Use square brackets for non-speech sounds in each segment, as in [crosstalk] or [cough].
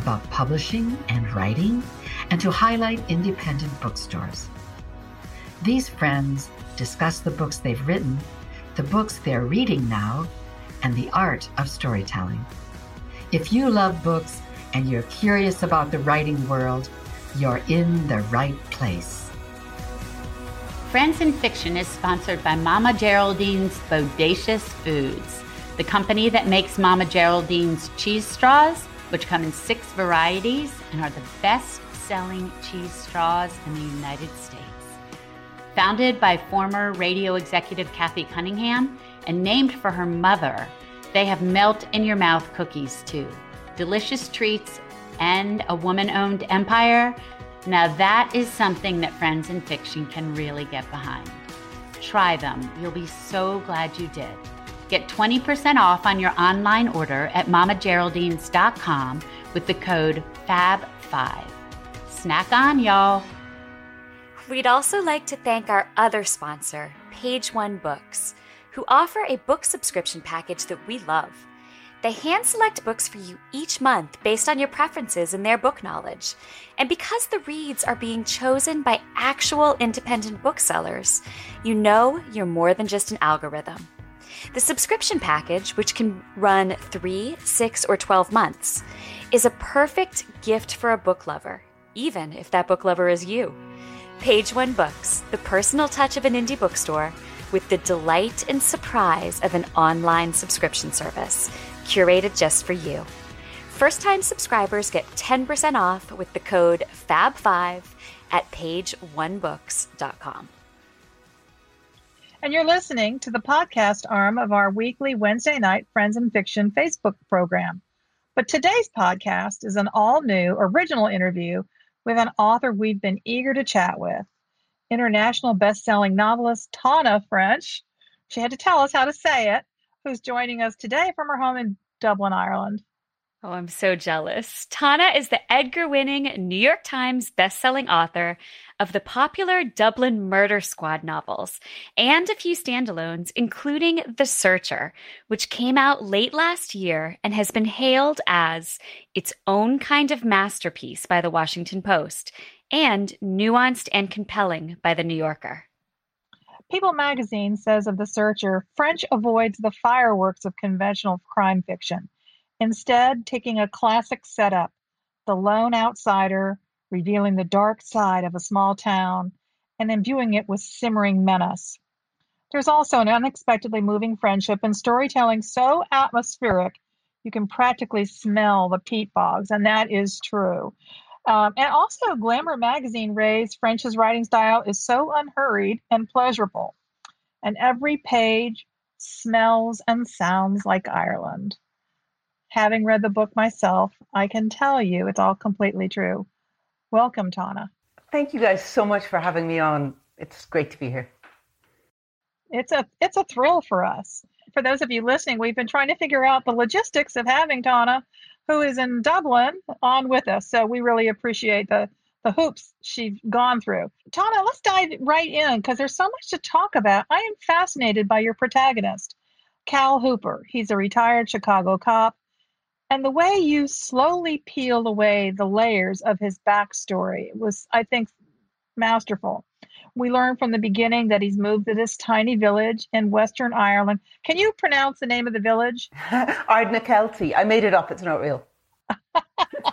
about publishing and writing, and to highlight independent bookstores. These friends discuss the books they've written, the books they're reading now, and the art of storytelling. If you love books and you're curious about the writing world, you're in the right place. Friends in Fiction is sponsored by Mama Geraldine's Bodacious Foods, the company that makes Mama Geraldine's cheese straws which come in six varieties and are the best selling cheese straws in the United States. Founded by former radio executive Kathy Cunningham and named for her mother, they have melt in your mouth cookies too. Delicious treats and a woman owned empire. Now, that is something that Friends in Fiction can really get behind. Try them. You'll be so glad you did. Get 20% off on your online order at mamageraldines.com with the code FAB5. Snack on, y'all. We'd also like to thank our other sponsor, Page One Books, who offer a book subscription package that we love. They hand select books for you each month based on your preferences and their book knowledge. And because the reads are being chosen by actual independent booksellers, you know you're more than just an algorithm. The subscription package, which can run three, six, or 12 months, is a perfect gift for a book lover, even if that book lover is you. Page One Books, the personal touch of an indie bookstore, with the delight and surprise of an online subscription service, curated just for you. First time subscribers get 10% off with the code FAB5 at pageonebooks.com and you're listening to the podcast arm of our weekly Wednesday night Friends in Fiction Facebook program. But today's podcast is an all new original interview with an author we've been eager to chat with international best-selling novelist Tana French. She had to tell us how to say it, who's joining us today from her home in Dublin, Ireland. Oh, I'm so jealous. Tana is the Edgar winning New York Times bestselling author of the popular Dublin Murder Squad novels and a few standalones, including The Searcher, which came out late last year and has been hailed as its own kind of masterpiece by the Washington Post and nuanced and compelling by the New Yorker. People magazine says of The Searcher, French avoids the fireworks of conventional crime fiction Instead, taking a classic setup, the lone outsider revealing the dark side of a small town and imbuing it with simmering menace. There's also an unexpectedly moving friendship and storytelling so atmospheric you can practically smell the peat bogs, and that is true. Um, and also, Glamour magazine raised French's writing style is so unhurried and pleasurable, and every page smells and sounds like Ireland having read the book myself, I can tell you it's all completely true. Welcome, Tana. Thank you guys so much for having me on. It's great to be here. It's a it's a thrill for us. For those of you listening, we've been trying to figure out the logistics of having Tana, who is in Dublin, on with us. So we really appreciate the the hoops she's gone through. Tana, let's dive right in because there's so much to talk about. I am fascinated by your protagonist, Cal Hooper. He's a retired Chicago cop and the way you slowly peel away the layers of his backstory was, I think, masterful. We learn from the beginning that he's moved to this tiny village in Western Ireland. Can you pronounce the name of the village? [laughs] Ardnakelty. I made it up. It's not real.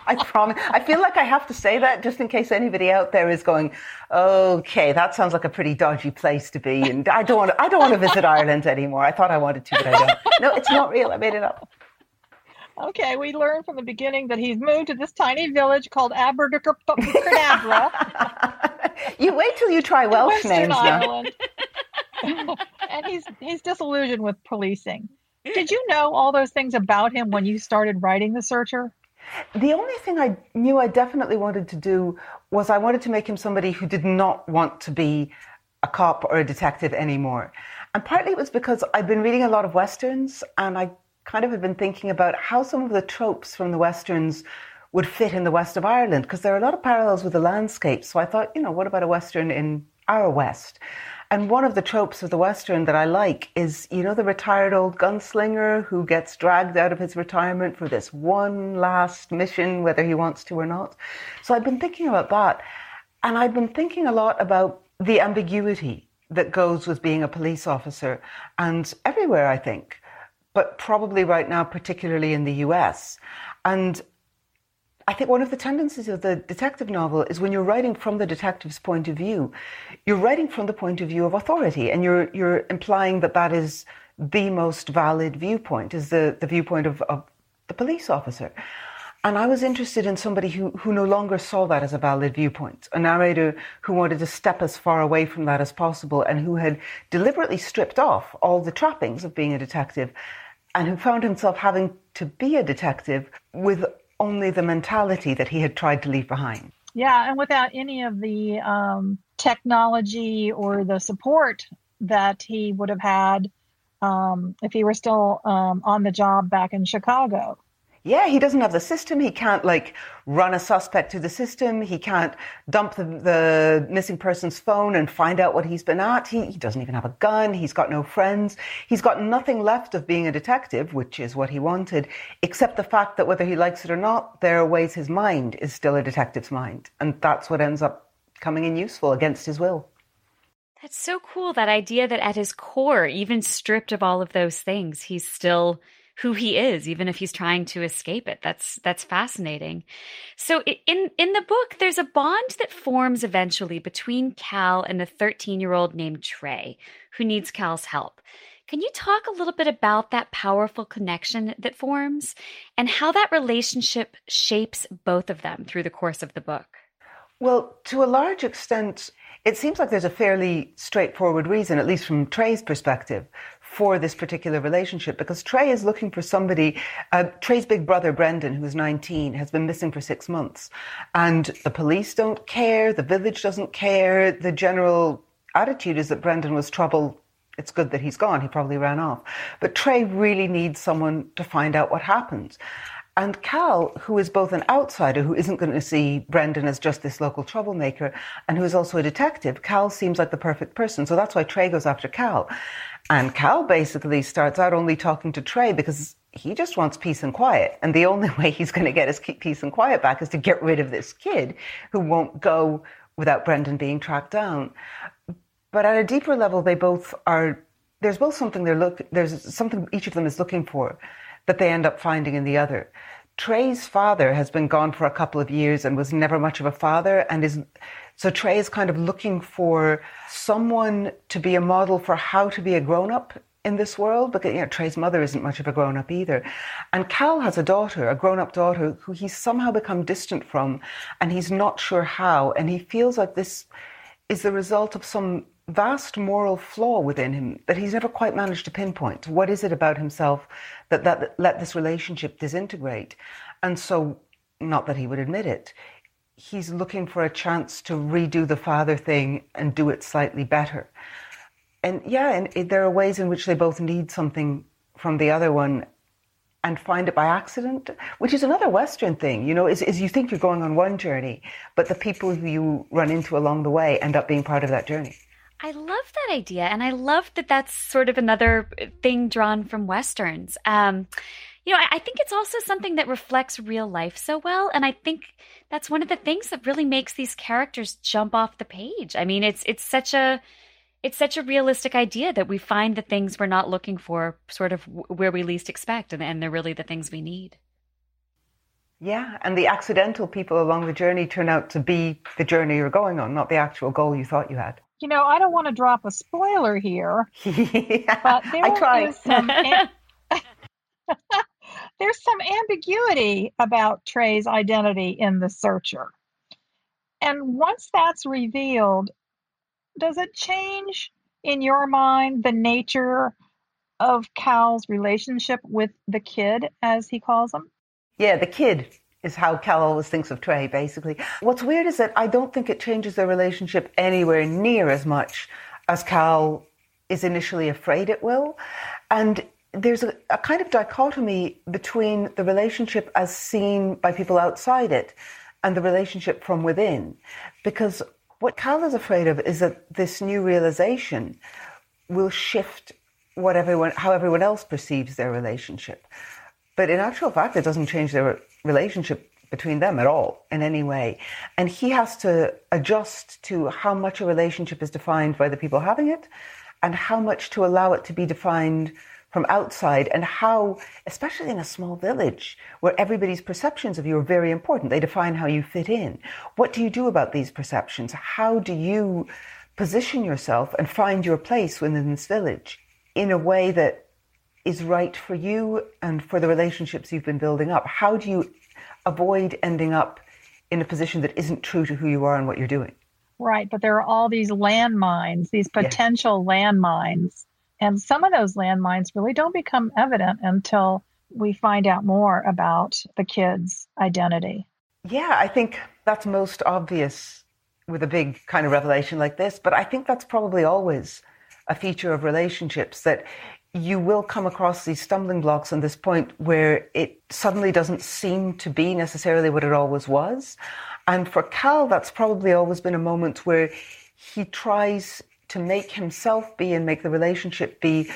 I promise. I feel like I have to say that just in case anybody out there is going, okay, that sounds like a pretty dodgy place to be, and I don't want to. I don't want to visit Ireland anymore. I thought I wanted to, but I don't. No, it's not real. I made it up. Okay, we learned from the beginning that he's moved to this tiny village called Abracadabra. [laughs] you wait till you try Welsh names now. [laughs] and he's he's disillusioned with policing. Did you know all those things about him when you started writing The Searcher? The only thing I knew I definitely wanted to do was I wanted to make him somebody who did not want to be a cop or a detective anymore. And partly it was because I'd been reading a lot of Westerns and I kind of had been thinking about how some of the tropes from the Westerns would fit in the west of Ireland because there are a lot of parallels with the landscape. So I thought, you know, what about a Western in our West? And one of the tropes of the Western that I like is, you know, the retired old gunslinger who gets dragged out of his retirement for this one last mission, whether he wants to or not. So I've been thinking about that. And I've been thinking a lot about the ambiguity that goes with being a police officer and everywhere, I think, but probably right now, particularly in the US. And I think one of the tendencies of the detective novel is when you're writing from the detective's point of view, you're writing from the point of view of authority, and you're you're implying that that is the most valid viewpoint, is the, the viewpoint of, of the police officer. And I was interested in somebody who, who no longer saw that as a valid viewpoint, a narrator who wanted to step as far away from that as possible and who had deliberately stripped off all the trappings of being a detective and who found himself having to be a detective with only the mentality that he had tried to leave behind. Yeah, and without any of the um, technology or the support that he would have had um, if he were still um, on the job back in Chicago yeah, he doesn't have the system. He can't like run a suspect to the system. He can't dump the, the missing person's phone and find out what he's been at. He, he doesn't even have a gun. He's got no friends. He's got nothing left of being a detective, which is what he wanted, except the fact that whether he likes it or not, there are ways his mind is still a detective's mind. And that's what ends up coming in useful against his will. That's so cool. That idea that at his core, even stripped of all of those things, he's still who he is, even if he's trying to escape it. That's that's fascinating. So in in the book, there's a bond that forms eventually between Cal and a 13 year old named Trey, who needs Cal's help. Can you talk a little bit about that powerful connection that forms and how that relationship shapes both of them through the course of the book? Well, to a large extent, it seems like there's a fairly straightforward reason, at least from Trey's perspective, for this particular relationship because Trey is looking for somebody. Uh, Trey's big brother, Brendan, who is 19, has been missing for six months. And the police don't care, the village doesn't care. The general attitude is that Brendan was trouble. It's good that he's gone. He probably ran off. But Trey really needs someone to find out what happened. And Cal, who is both an outsider who isn't going to see Brendan as just this local troublemaker and who is also a detective, Cal seems like the perfect person. So that's why Trey goes after Cal. And Cal basically starts out only talking to Trey because he just wants peace and quiet. And the only [laughs] way he's going to get his peace and quiet back is to get rid of this kid who won't go without Brendan being tracked down. But at a deeper level, they both are, there's both something they're look, there's something each of them is looking for that they end up finding in the other. Trey's father has been gone for a couple of years and was never much of a father and is so Trey is kind of looking for someone to be a model for how to be a grown up in this world because you know, Trey's mother isn't much of a grown up either. And Cal has a daughter, a grown up daughter, who he's somehow become distant from and he's not sure how. And he feels like this is the result of some vast moral flaw within him that he's never quite managed to pinpoint. What is it about himself that, that let this relationship disintegrate? And so, not that he would admit it, he's looking for a chance to redo the father thing and do it slightly better. And yeah, and there are ways in which they both need something from the other one and find it by accident, which is another Western thing, you know, is, is you think you're going on one journey, but the people who you run into along the way end up being part of that journey. I love that idea. And I love that that's sort of another thing drawn from Westerns. Um, you know, I, I, think it's also something that reflects real life so well. And I think that's one of the things that really makes these characters jump off the page. I mean, it's it's such a it's such a realistic idea that we find the things we're not looking for sort of where we least expect and, and they're really the things we need. Yeah, and the accidental people along the journey turn out to be the journey you're going on, not the actual goal you thought you had you know, I don't want to drop a spoiler here, yeah, [laughs] but there is some [laughs] there's some ambiguity about Trey's identity in the searcher. And once that's revealed, does it change in your mind the nature of Cal's relationship with the kid, as he calls him? Yeah, the kid is how Cal always thinks of Trey, basically. What's weird is that I don't think it changes their relationship anywhere near as much as Cal is initially afraid it will. And there's a, a kind of dichotomy between the relationship as seen by people outside it and the relationship from within. Because what Cal is afraid of is that this new realization will shift what everyone, how everyone else perceives their relationship. But in actual fact, it doesn't change their relationship between them at all in any way. And he has to adjust to how much a relationship is defined by the people having it and how much to allow it to be defined from outside and how, especially in a small village where everybody's perceptions of you are very important, they define how you fit in. What do you do about these perceptions? How do you position yourself and find your place within this village in a way that is right for you and for the relationships you've been building up? How do you avoid ending up in a position that isn't true to who you are and what you're doing? Right, but there are all these landmines, these potential yes. landmines and some of those landmines really don't become evident until we find out more about the kid's identity. Yeah, I think that's most obvious with a big kind of revelation like this, but I think that's probably always a feature of relationships that you will come across these stumbling blocks on this point where it suddenly doesn't seem to be necessarily what it always was. And for Cal, that's probably always been a moment where he tries to make himself be and make the relationship be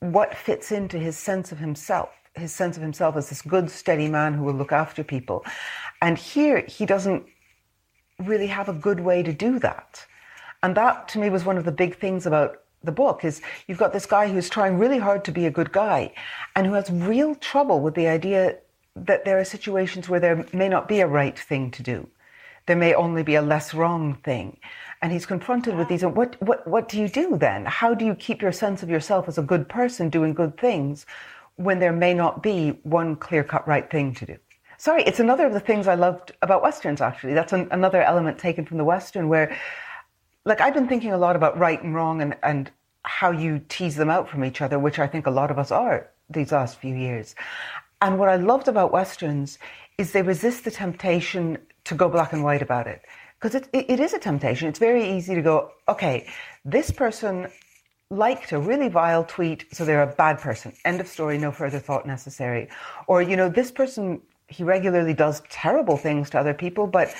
what fits into his sense of himself, his sense of himself as this good, steady man who will look after people. And here he doesn't really have a good way to do that. And that to me was one of the big things about the book is you've got this guy who's trying really hard to be a good guy and who has real trouble with the idea that there are situations where there may not be a right thing to do. There may only be a less wrong thing and he's confronted with these. And what, what, what do you do then? How do you keep your sense of yourself as a good person doing good things when there may not be one clear cut right thing to do? Sorry, it's another of the things I loved about Westerns, actually. That's an, another element taken from the Western where, like, I've been thinking a lot about right and wrong and, and how you tease them out from each other, which I think a lot of us are these last few years. And what I loved about Westerns is they resist the temptation to go black and white about it because it, it, it is a temptation. It's very easy to go, okay, this person liked a really vile tweet, so they're a bad person. End of story, no further thought necessary. Or, you know, this person, he regularly does terrible things to other people, but,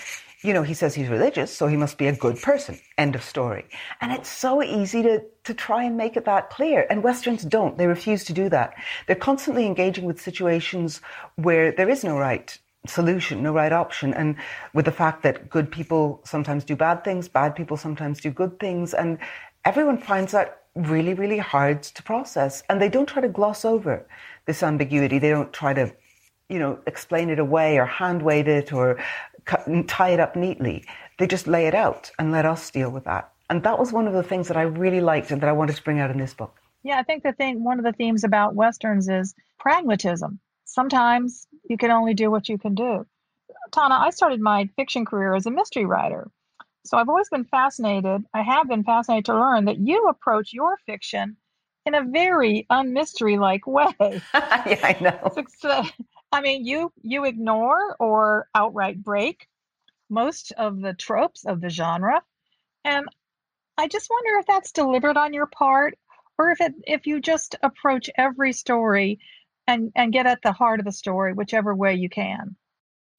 you know, he says he's religious, so he must be a good person. End of story. And it's so easy to, to try and make it that clear. And Westerns don't. They refuse to do that. They're constantly engaging with situations where there is no right solution, no right option. And with the fact that good people sometimes do bad things, bad people sometimes do good things, and everyone finds that really, really hard to process. And they don't try to gloss over this ambiguity. They don't try to, you know, explain it away or hand wave it or cut, and tie it up neatly. They just lay it out and let us deal with that. And that was one of the things that I really liked and that I wanted to bring out in this book. Yeah, I think the thing, one of the themes about Westerns is pragmatism sometimes you can only do what you can do. Tana, I started my fiction career as a mystery writer. So I've always been fascinated, I have been fascinated to learn that you approach your fiction in a very unmystery like way. [laughs] yeah, I know. I mean, you you ignore or outright break most of the tropes of the genre. And I just wonder if that's deliberate on your part or if it if you just approach every story and and get at the heart of the story whichever way you can.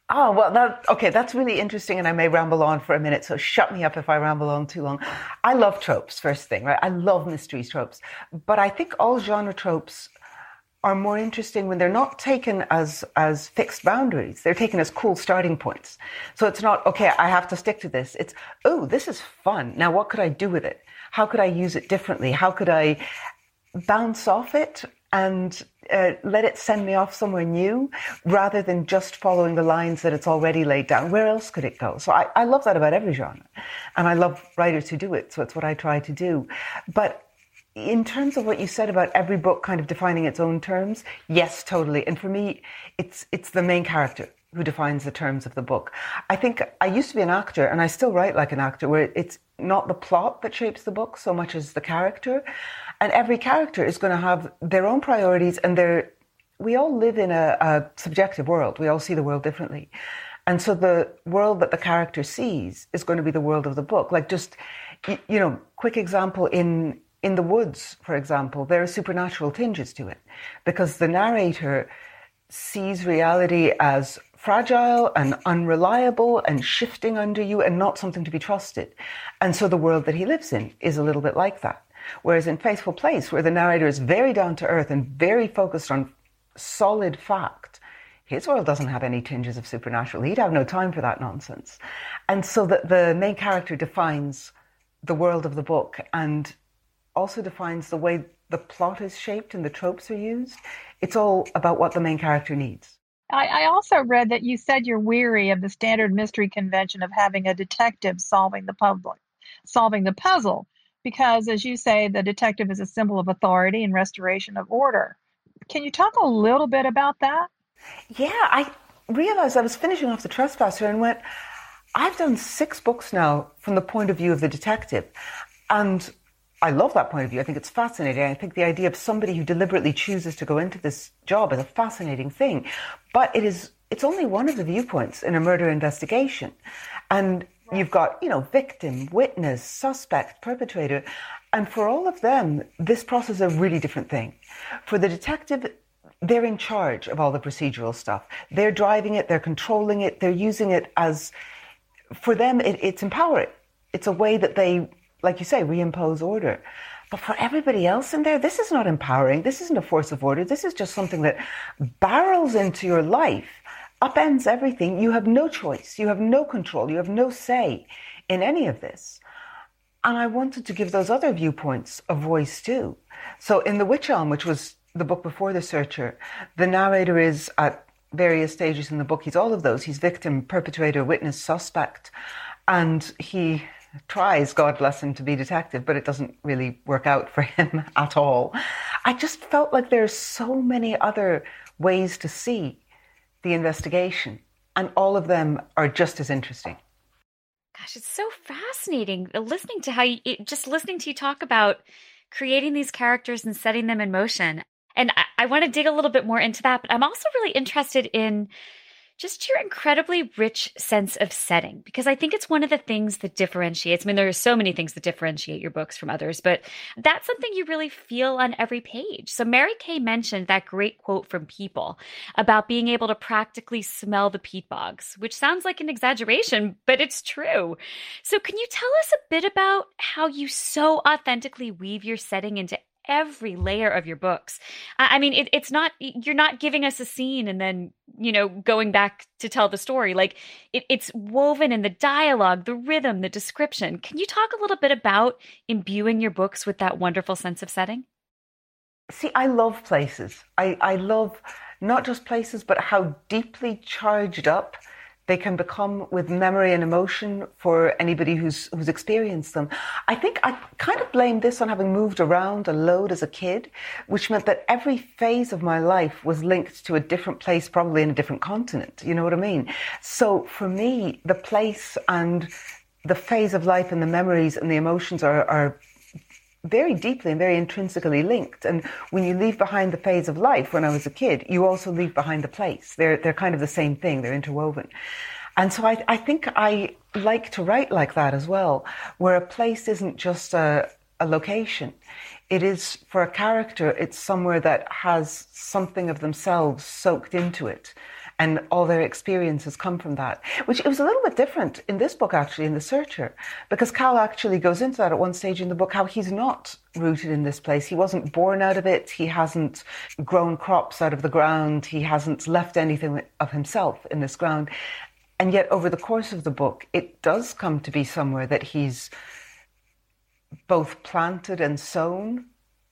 Oh well that okay that's really interesting and i may ramble on for a minute so shut me up if i ramble on too long. I love tropes first thing right? I love mystery tropes but i think all genre tropes are more interesting when they're not taken as as fixed boundaries they're taken as cool starting points so it's not okay i have to stick to this it's oh this is fun now what could i do with it how could i use it differently how could i bounce off it and uh, let it send me off somewhere new rather than just following the lines that it's already laid down. Where else could it go? So I, I love that about every genre. And I love writers who do it. So it's what I try to do. But in terms of what you said about every book kind of defining its own terms, yes, totally. And for me, it's, it's the main character who defines the terms of the book. I think I used to be an actor and I still write like an actor where it's not the plot that shapes the book so much as the character. And every character is going to have their own priorities and their we all live in a, a subjective world. We all see the world differently. And so the world that the character sees is going to be the world of the book. Like just, you know, quick example in in the woods, for example, there are supernatural tinges to it because the narrator sees reality as fragile and unreliable and shifting under you and not something to be trusted. And so the world that he lives in is a little bit like that. Whereas in Faithful Place, where the narrator is very down to earth and very focused on solid fact, his world doesn't have any tinges of supernatural. He'd have no time for that nonsense. And so that the main character defines the world of the book and also defines the way the plot is shaped and the tropes are used. It's all about what the main character needs. I, I, also read that you said you're weary of the standard mystery convention of having a detective solving the public, solving the puzzle, because as you say, the detective is a symbol of authority and restoration of order. Can you talk a little bit about that? Yeah, I realized I was finishing off the trespasser and went, I've done six books now from the point of view of the detective. And I love that point of view. I think it's fascinating. I think the idea of somebody who deliberately chooses to go into this job is a fascinating thing. But it is it's only one of the viewpoints in a murder investigation. And you've got, you know, victim, witness, suspect, perpetrator. And for all of them, this process is a really different thing. For the detective, they're in charge of all the procedural stuff. They're driving it, they're controlling it, they're using it as, for them, it, it's empowering. It's a way that they like you say, reimpose order. But for everybody else in there, this is not empowering. This isn't a force of order. This is just something that barrels into your life, upends everything. You have no choice. You have no control. You have no say in any of this. And I wanted to give those other viewpoints a voice too. So in The Witch Elm, which was the book before The Searcher, the narrator is at various stages in the book. He's all of those. He's victim, perpetrator, witness, suspect. And he tries, God bless him, to be detective, but it doesn't really work out for [laughs] him at all. I just felt like there's so many other ways to see the investigation, and all of them are just as interesting. Gosh, it's so fascinating uh, listening to how you just listening to you talk about creating these characters and setting them in motion. And I, I want to dig a little bit more into that, but I'm also really interested in just your incredibly rich sense of setting because I think it's one of the things that differentiates. I mean, there are so many things that differentiate your books from others, but that's something you really feel on every page. So, Mary Kay mentioned that great quote from People about being able to practically smell the peat bogs, which sounds like an exaggeration, but it's true. So, can you tell us a bit about how you so authentically weave your setting into every layer of your books. I, mean, it, it's not, you're not giving us a scene and then, you know, going back to tell the story. Like it, it's woven in the dialogue, the rhythm, the description. Can you talk a little bit about imbuing your books with that wonderful sense of setting? See, I love places. I, I love not just places, but how deeply charged up they can become with memory and emotion for anybody who's who's experienced them. I think I kind of blame this on having moved around a load as a kid, which meant that every phase of my life was linked to a different place, probably in a different continent. You know what I mean? So for me, the place and the phase of life and the memories and the emotions are, are very deeply and very intrinsically linked. And when you leave behind the phase of life, when I was a kid, you also leave behind the place. They're, they're kind of the same thing, they're interwoven. And so I, I think I like to write like that as well, where a place isn't just a, a location. It is for a character, it's somewhere that has something of themselves soaked into it and all their experiences come from that. Which it was a little bit different in this book, actually, in The Searcher, because Cal actually goes into that at one stage in the book how he's not rooted in this place. He wasn't born out of it. He hasn't grown crops out of the ground. He hasn't left anything of himself in this ground. And yet, over the course of the book, it does come to be somewhere that he's both planted and sown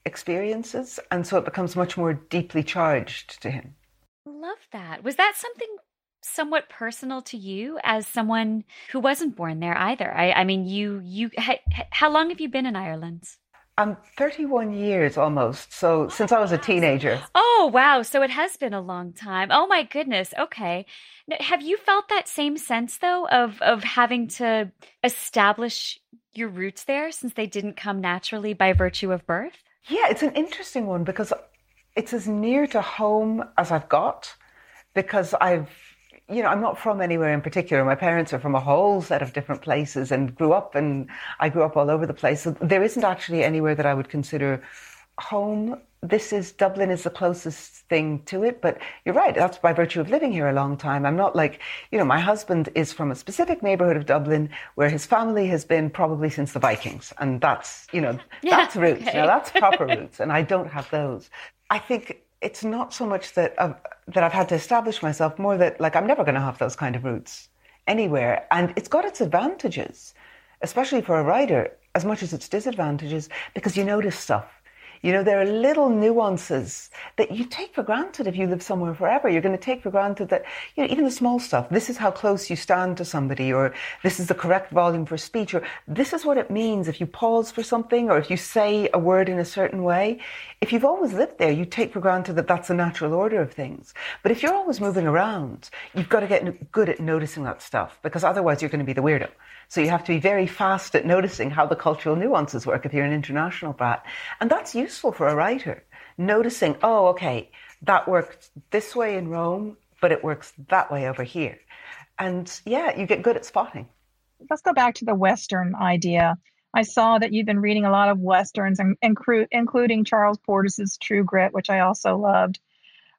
experiences. And so it becomes much more deeply charged to him love that. Was that something somewhat personal to you as someone who wasn't born there either? I, I mean, you, you, how long have you been in Ireland? I'm 31 years almost. So oh, since I was a teenager. Oh, wow. So it has been a long time. Oh my goodness. Okay. Now, have you felt that same sense though of of having to establish your roots there since they didn't come naturally by virtue of birth? Yeah, it's an interesting one because it's as near to home as I've got because I've, you know, I'm not from anywhere in particular. My parents are from a whole set of different places and grew up, and I grew up all over the place. So there isn't actually anywhere that I would consider home this is Dublin is the closest thing to it, but you're right. That's by virtue of living here a long time. I'm not like, you know, my husband is from a specific neighborhood of Dublin where his family has been probably since the Vikings. And that's, you know, [laughs] Yeah, that's roots. okay. Now that's proper [laughs] roots. And I don't have those. I think it's not so much that I've, that I've had to establish myself, more that like I'm never going to have those kind of roots anywhere. And it's got its advantages, especially for a writer, as much as its disadvantages, because you notice stuff. You know, there are little nuances that you take for granted if you live somewhere forever. You're going to take for granted that, you know, even the small stuff, this is how close you stand to somebody, or this is the correct volume for speech, or this is what it means if you pause for something, or if you say a word in a certain way. If you've always lived there, you take for granted that that's the natural order of things. But if you're always moving around, you've got to get good at noticing that stuff, because otherwise you're going to be the weirdo. So you have to be very fast at noticing how the cultural nuances work if you're an international brat. And that's useful for a writer. Noticing, oh, okay, that worked this way in Rome, but it works that way over here. And yeah, you get good at spotting. Let's go back to the Western idea. I saw that you've been reading a lot of Westerns, including Charles Portis's True Grit, which I also loved.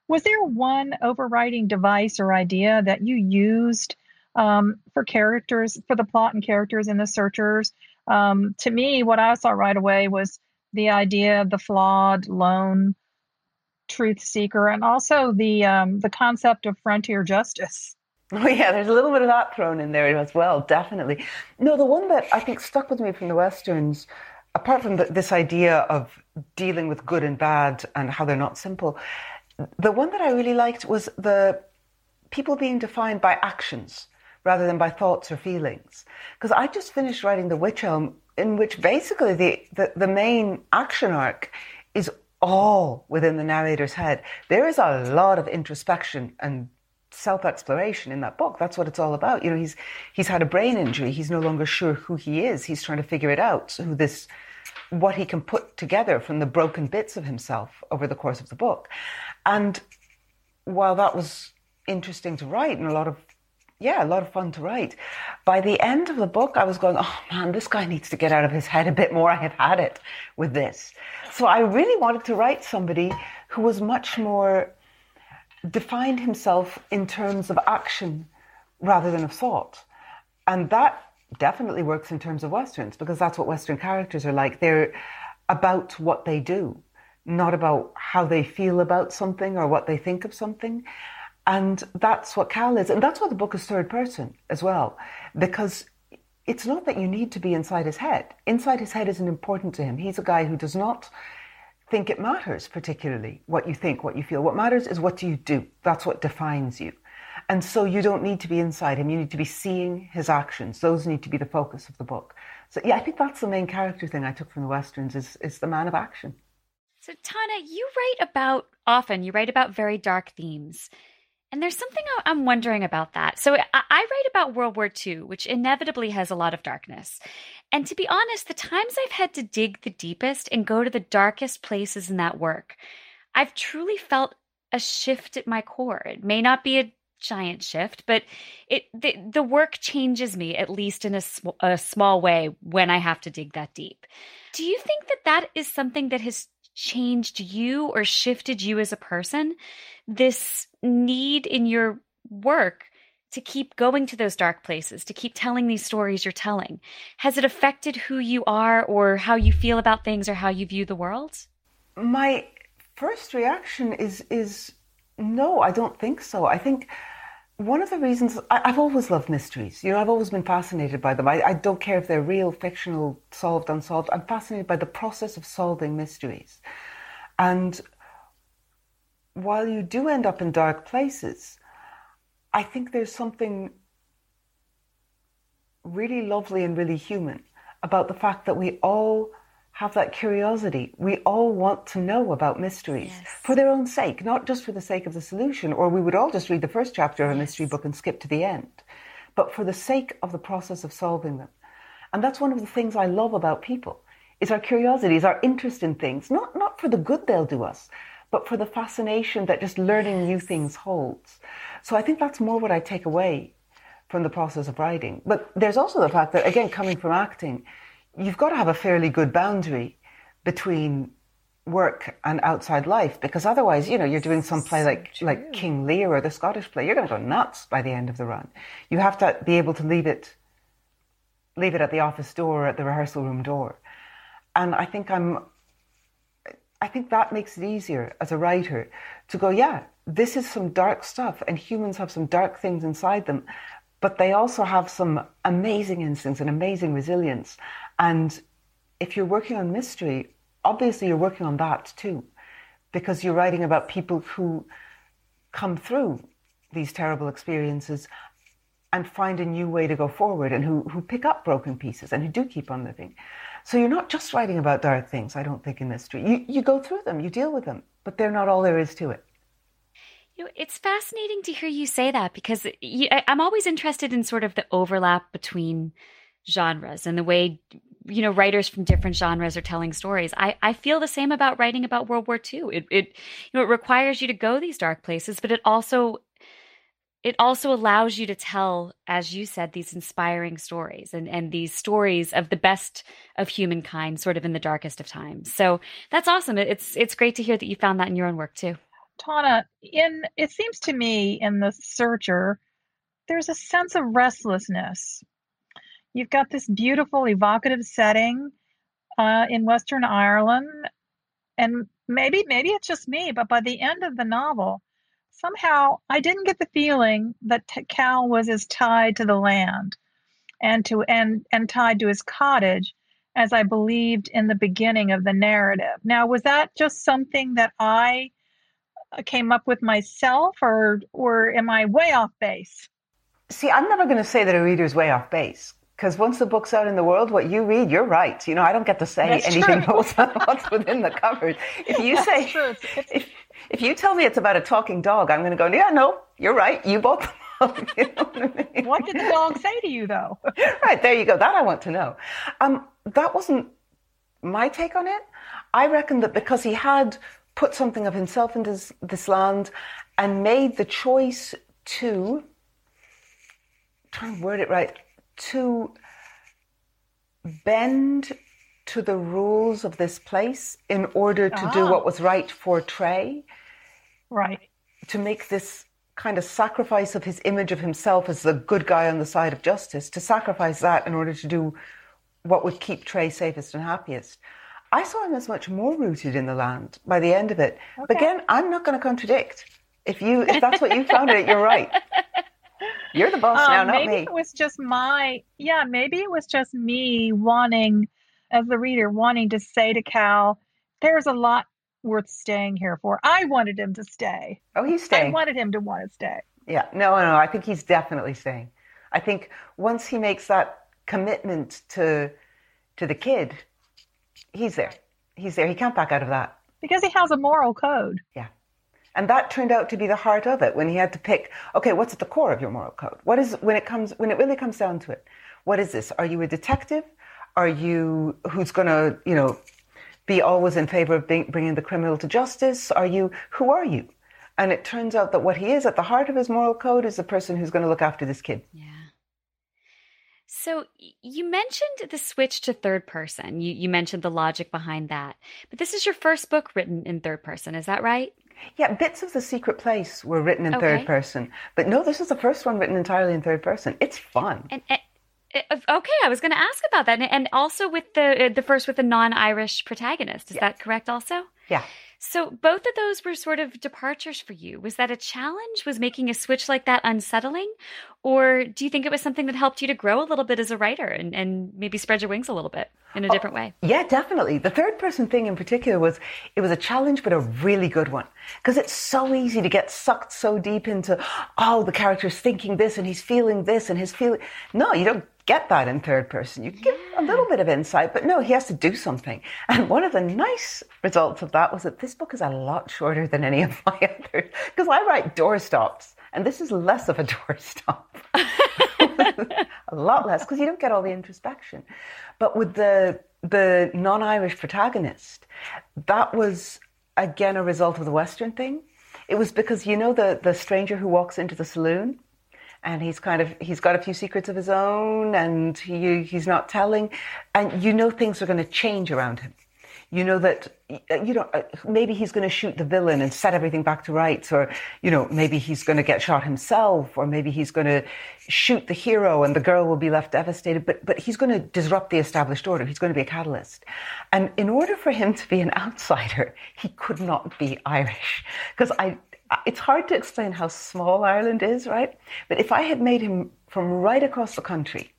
Was there one overriding device or idea that you used um, for characters, for the plot and characters in The Searchers? Um, to me, what I saw right away was the idea of the flawed, lone truth seeker, and also the um, the concept of frontier justice. [laughs] Oh yeah, there's a little bit of that thrown in there as well, definitely. No, the one that I think stuck with me from the westerns, apart from the, this idea of dealing with good and bad and how they're not simple, the one that I really liked was the people being defined by actions rather than by thoughts or feelings. Because I just finished writing The Witch Elm, in which basically the, the, the main action arc is all within the narrator's head. There is a lot of introspection and self exploration in that book. That's what it's all about. You know, he's he's had a brain injury. He's no longer sure who he is. He's trying to figure it out. Who this, what he can put together from the broken bits of himself over the course of the book. And while that was interesting to write and a lot of yeah, a lot of fun to write. By the end of the book, I was going, oh man, this guy needs to get out of his head a bit more. I have had it with this. So I really wanted to write somebody who was much more defined himself in terms of action rather than of thought. And that definitely works in terms of Westerns because that's what Western characters are like. They're about what they do, not about how they feel about something or what they think of something. And that's what Cal is. And that's why the book is third person as well, because it's not that you need to be inside his head. Inside his head isn't important to him. He's a guy who does not think it matters particularly what you think, what you feel. What matters is what do you do. That's what defines you. And so you don't need to be inside him. You need to be seeing his actions. Those need to be the focus of the book. So yeah, I think that's the main character thing I took from the Westerns is, is the man of action. So, Tana, you write about often, you write about very dark themes. And there's something I'm wondering about that. So, I, write about World War II, which inevitably has a lot of darkness. And to be honest, the times I've had to dig the deepest and go to the darkest places in that work, I've truly felt a shift at my core. It may not be a giant shift, but it the, the work changes me at least in a, sm- a small way when I have to dig that deep. Do you think that that is something that has changed you or shifted you as a person? This need in your work to keep going to those dark places, to keep telling these stories you're telling. Has it affected who you are or how you feel about things or how you view the world? My first reaction is is no, I don't think so. I think one of the reasons I, I've always loved mysteries. You know, I've always been fascinated by them. I, I don't care if they're real, fictional, solved, unsolved. I'm fascinated by the process of solving mysteries. And while you do end up in dark places, I think there's something really lovely and really human about the fact that we all have that curiosity. We all want to know about mysteries Yes. for their own sake, not just for the sake of the solution, or we would all just read the first chapter of a mystery book and skip to the end, but for the sake of the process of solving them. And that's one of the things I love about people is our curiosity, is our interest in things, not, not for the good they'll do us, but for the fascination that just learning new things holds. So I think that's more what I take away from the process of writing. But there's also the fact that, again, coming from acting, you've got to have a fairly good boundary between work and outside life because otherwise, you know, you're doing some play like like King Lear or the Scottish play, you're going to go nuts by the end of the run. You have to be able to leave it leave it at the office door, or at the rehearsal room door. And I think I'm I think that makes it easier as a writer to go, yeah, this is some dark stuff and humans have some dark things inside them, but they also have some amazing instincts and amazing resilience. And if you're working on mystery, obviously you're working on that too, because you're writing about people who come through these terrible experiences and find a new way to go forward and who, who pick up broken pieces and who do keep on living. So you're not just writing about dark things, I don't think, in mystery. You, you go through them, you deal with them, but they're not all there is to it. You know, it's fascinating to hear you say that because you, I'm always interested in sort of the overlap between genres and the way you know writers from different genres are telling stories. I, I feel the same about writing about World War II. It it you know it requires you to go these dark places, but it also it also allows you to tell, as you said, these inspiring stories and, and these stories of the best of humankind, sort of in the darkest of times. So that's awesome. It's it's great to hear that you found that in your own work too. Tana, in it seems to me in the searcher, there's a sense of restlessness. You've got this beautiful, evocative setting uh, in Western Ireland, and maybe maybe it's just me, but by the end of the novel, somehow I didn't get the feeling that Cal was as tied to the land and to and and tied to his cottage as I believed in the beginning of the narrative. Now, was that just something that I uh, came up with myself, or or am I way off base? See, I'm never going to say that a reader's way off base because once the book's out in the world, what you read, you're right. You know, I don't get to say That's anything true. [laughs] what's, within the cupboard. If you That's say, true. It's- it's- if, if you tell me it's about a talking dog, I'm going to go, yeah, no, you're right. You bought [laughs] the. You know what I mean? What did the dog say to you, though? [laughs] right there you go. That I want to know. Um, that wasn't my take on it. I reckon that because he had put something of himself into this, this land and made the choice to try and word it right to bend to the rules of this place in order to do Ah. what was right for Trey Right. to make this kind of sacrifice of his image of himself as the good guy on the side of justice, to sacrifice that in order to do what would keep Trey safest and happiest. I saw him as much more rooted in the land by the end of it. But again, I'm not going to contradict. If you if that's what you found it, you're right. You're the boss now, Um, not maybe me. it was just my yeah maybe it was just me wanting as the reader wanting to say to cal there's a lot worth staying here for i wanted him to stay Oh, he's staying. i wanted him to want to stay Yeah, no, no, I think he's definitely staying. I think once he makes that commitment to to the kid, he's there. He's there. He can't back out of that. because he has a moral code Yeah. And that turned out to be the heart of it when he had to pick, okay, what's at the core of your moral code? What is, when it comes, when it really comes down to it, what is this? Are you a detective? Are you, who's going to, you know, be always in favor of being, bringing the criminal to justice? Are you, who are you? And it turns out that what he is at the heart of his moral code is the person who's going to look after this kid. Yeah. So you mentioned the switch to third person. You you mentioned the logic behind that. But this is your first book written in third person, is that right? Yeah, bits of The Secret Place were written in Okay. third person. But no, this is the first one written entirely in third person. It's fun. And, and uh, okay, I was going to ask about that, and, also with the uh, the first with the non-Irish protagonist. Is that correct? Also, Yeah. so both of those were sort of departures for you. Was that a challenge? Was making a switch like that unsettling, or do you think it was something that helped you to grow a little bit as a writer and, and maybe spread your wings a little bit in a different way? Yeah, definitely. The third person thing in particular was it was a challenge, but a really good one because it's so easy to get sucked so deep into oh the character's thinking this and he's feeling this and his feeling. No, you don't get that in third person. You give a little bit of insight, but no, he has to do something. And one of the nice results of that was that this book is a lot shorter than any of my [laughs] others because I write doorstops, and this is less of a [laughs] doorstop. [laughs] a lot less because you don't get all the introspection. But with the the non-Irish protagonist, that was again a result of the Western thing. It was because you know the the stranger who walks into the saloon and he's kind of he's got a few secrets of his own and he he's not telling. And you know things are going to change around him. You know that you know uh, maybe he's going to shoot the villain and set everything back to rights or you know maybe he's going to get shot himself or maybe he's going to shoot the hero and the girl will be left devastated. But but he's going to disrupt the established order. He's going to be a catalyst. And in order for him to be an [laughs] outsider he could not be irish. Because i it's hard to explain how small Ireland is, right? But if I had made him from right across the country,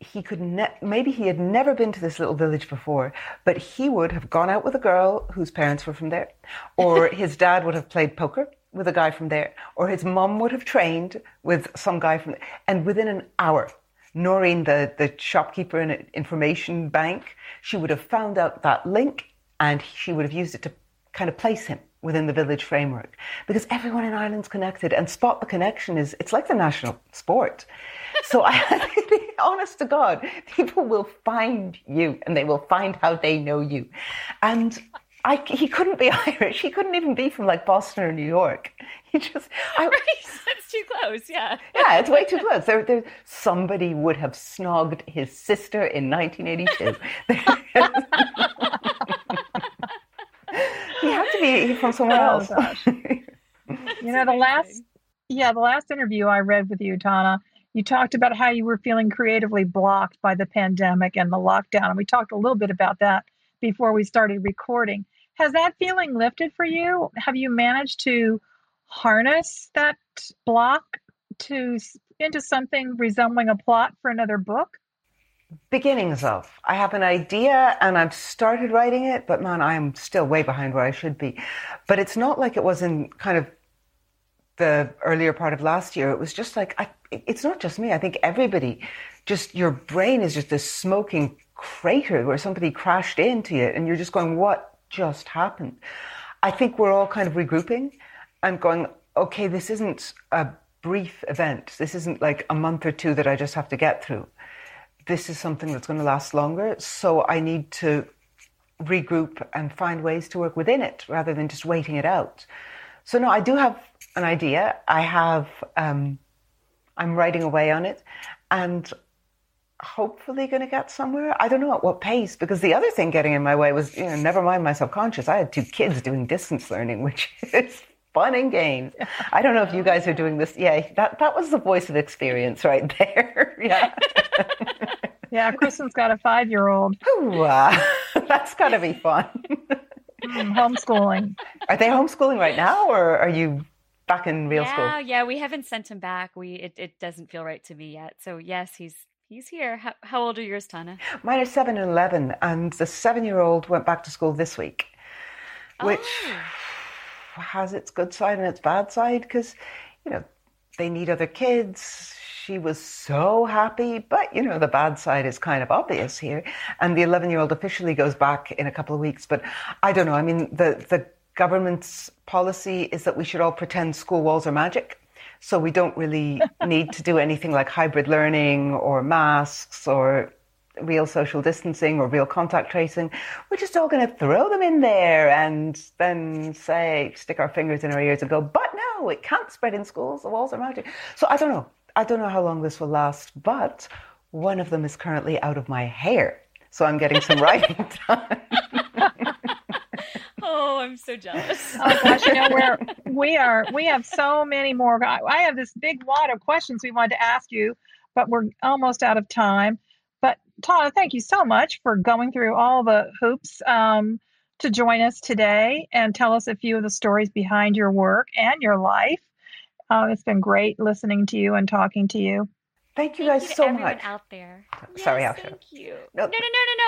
he could ne- maybe he had never been to this little village before, but he would have gone out with a girl whose parents were from there, or [laughs] his dad would have played poker with a guy from there, or his mum would have trained with some guy from there. And within an hour, Noreen, the, the shopkeeper in an information bank, she would have found out that link and she would have used it to kind of place him within the village framework because everyone in Ireland's connected and spot the connection is it's like the national sport. So I [laughs] honest to God, people will find you and they will find how they know you. And I, he couldn't be [laughs] Irish. He couldn't even be from like Boston or New York. He just, I, [laughs] right, it's too close. Yeah, yeah, it's way too close. There, there, somebody would have snogged his sister in 1982. He had to be from somewhere oh, else. [laughs] You know, the last, yeah, the last interview I read with you, Tana, you talked about how you were feeling creatively blocked by the pandemic and the lockdown. And we talked a little bit about that before we started recording. Has that feeling lifted for you? Have you managed to harness that block to into something resembling a plot for another book? Beginnings of. I have an idea and I've started writing it, but man, I'm still way behind where I should be. But it's not like it was in kind of the earlier part of last year. It was just like, I, it's not just me. I think everybody, just your brain is just this smoking crater where somebody crashed into it and you're just going, what just happened? I think we're all kind of regrouping and going, okay, this isn't a brief event. This isn't like a month or two that I just have to get through this is something that's going to last longer. So I need to regroup and find ways to work within it rather than just waiting it out. So no, I do have an idea. I have, um, I'm writing away on it and hopefully going to get somewhere. I don't know at what pace because the other thing getting in my way was, you know, never mind my subconscious. I had two kids doing distance learning, which [laughs] is fun and games. I don't know if you guys are doing this. Yeah, that, that was the voice of experience right [laughs] there. yeah. [laughs] yeah, Kristen's got a five year old. Uh, [laughs] that's got to be fun. Mm, homeschooling. Are they homeschooling right now or are you back in real yeah, school? Yeah, yeah, we haven't sent him back. We it, it doesn't feel right to me yet. So yes, he's he's here. How, how old are yours, Tana? Mine are seven and eleven, and the seven year old went back to school this week, which oh. Has its good side and its bad side because you know they need other kids she was so happy. But, you know, the bad side is kind of obvious here. And the 11 year old officially goes back in a couple of weeks. But I don't know. I mean, the, the government's policy is that we should all pretend school walls are magic. So we don't really need to do anything like hybrid learning or masks or real social distancing or real contact tracing. We're just all going to throw them in there and then say, stick our fingers in our ears and go, but no, it can't spread in schools. The walls are magic. So I don't know. I don't know how long this will last, but one of them is currently out of my hair. So I'm getting some writing [laughs] done. [laughs] oh, I'm so jealous. oh gosh, you know we're we are we have so many more. I have this big wad of questions we wanted to ask you, but we're almost out of time. But Tana, thank you so much for going through all the hoops um, to join us today and tell us a few of the stories behind your work and your life. Oh, it's been great listening to you and talking to you. Thank you thank guys you so much. out there. Sorry, yes, Thank you. No, no, no,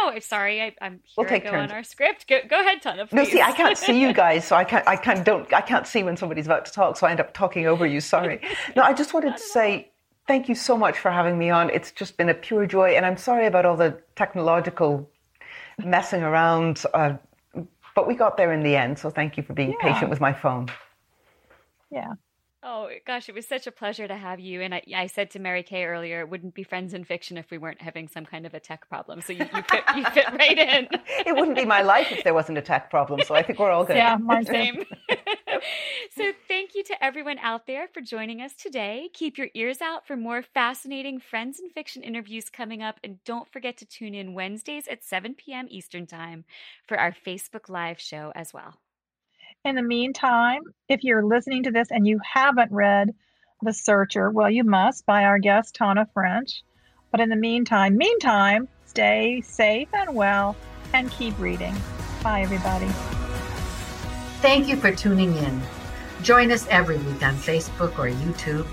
no, no. Sorry, I, am here. We'll take I go turns. on our script. Go, go ahead, Tana. Please. No, see, I can't see you [laughs] guys, so I can't. I can't. Don't. I can't see when somebody's about to talk, so I end up talking over you. Sorry. No, I just wanted to say thank you so much for having me on. It's just been a pure joy, and I'm sorry about all the technological messing around. Uh, but we got there in the end, so thank you for being yeah. patient with my phone. Yeah. Oh gosh, it was such a pleasure to have you. And I, I, said to Mary Kay earlier, it wouldn't be Friends and Fiction if we weren't having some kind of a tech problem. So you, you, fit, you fit right in. [laughs] it wouldn't be my life if there wasn't a tech problem. So I think we're all good. Yeah, mine same. [laughs] so thank you to everyone out there for joining us today. Keep your ears out for more fascinating Friends and Fiction interviews coming up, and don't forget to tune in Wednesdays at 7 p.m. Eastern Time for our Facebook Live show as well. In the meantime, if you're listening to this and you haven't read The Searcher, well, you must by our guest, Tana French. But in the meantime, meantime, stay safe and well and keep reading. Bye, everybody. Thank you for tuning in. Join us every week on Facebook or YouTube,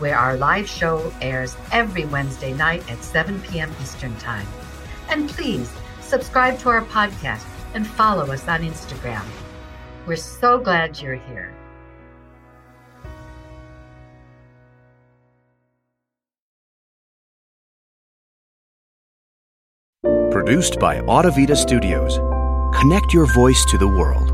where our live show airs every Wednesday night at 7 p.m. Eastern Time. And please subscribe to our podcast and follow us on Instagram. We're so glad you're here. Produced by Audivita Studios. Connect your voice to the world.